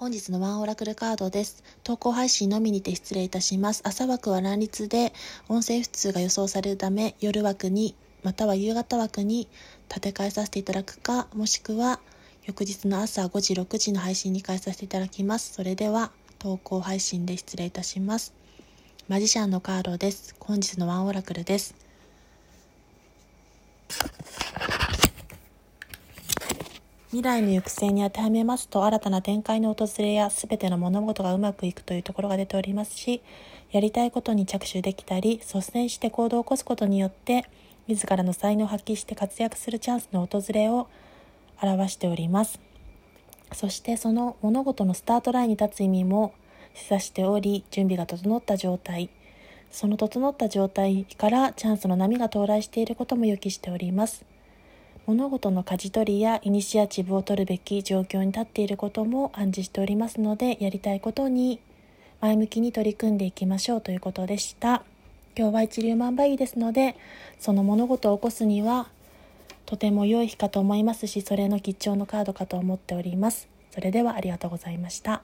本日のワンオラクルカードです。投稿配信のみにて失礼いたします。朝枠は乱立で音声普通が予想されるため、夜枠に、または夕方枠に立て替えさせていただくか、もしくは翌日の朝5時、6時の配信に変えさせていただきます。それでは、投稿配信で失礼いたします。マジシャンのカードです。本日のワンオラクルです。未来の行く末に当てはめますと新たな展開の訪れや全ての物事がうまくいくというところが出ておりますしやりたいことに着手できたり率先して行動を起こすことによって自らの才能を発揮して活躍するチャンスの訪れを表しております。そしてその物事のスタートラインに立つ意味も示唆しており準備が整った状態。その整った状態からチャンスの波が到来していることも予期しております。物事の舵取りやイニシアチブを取るべき状況に立っていることも暗示しておりますのでやりたいことに前向きに取り組んでいきましょうということでした。今日は一粒万倍日ですのでその物事を起こすにはとても良い日かと思いますしそれの吉兆のカードかと思っております。それではありがとうございました。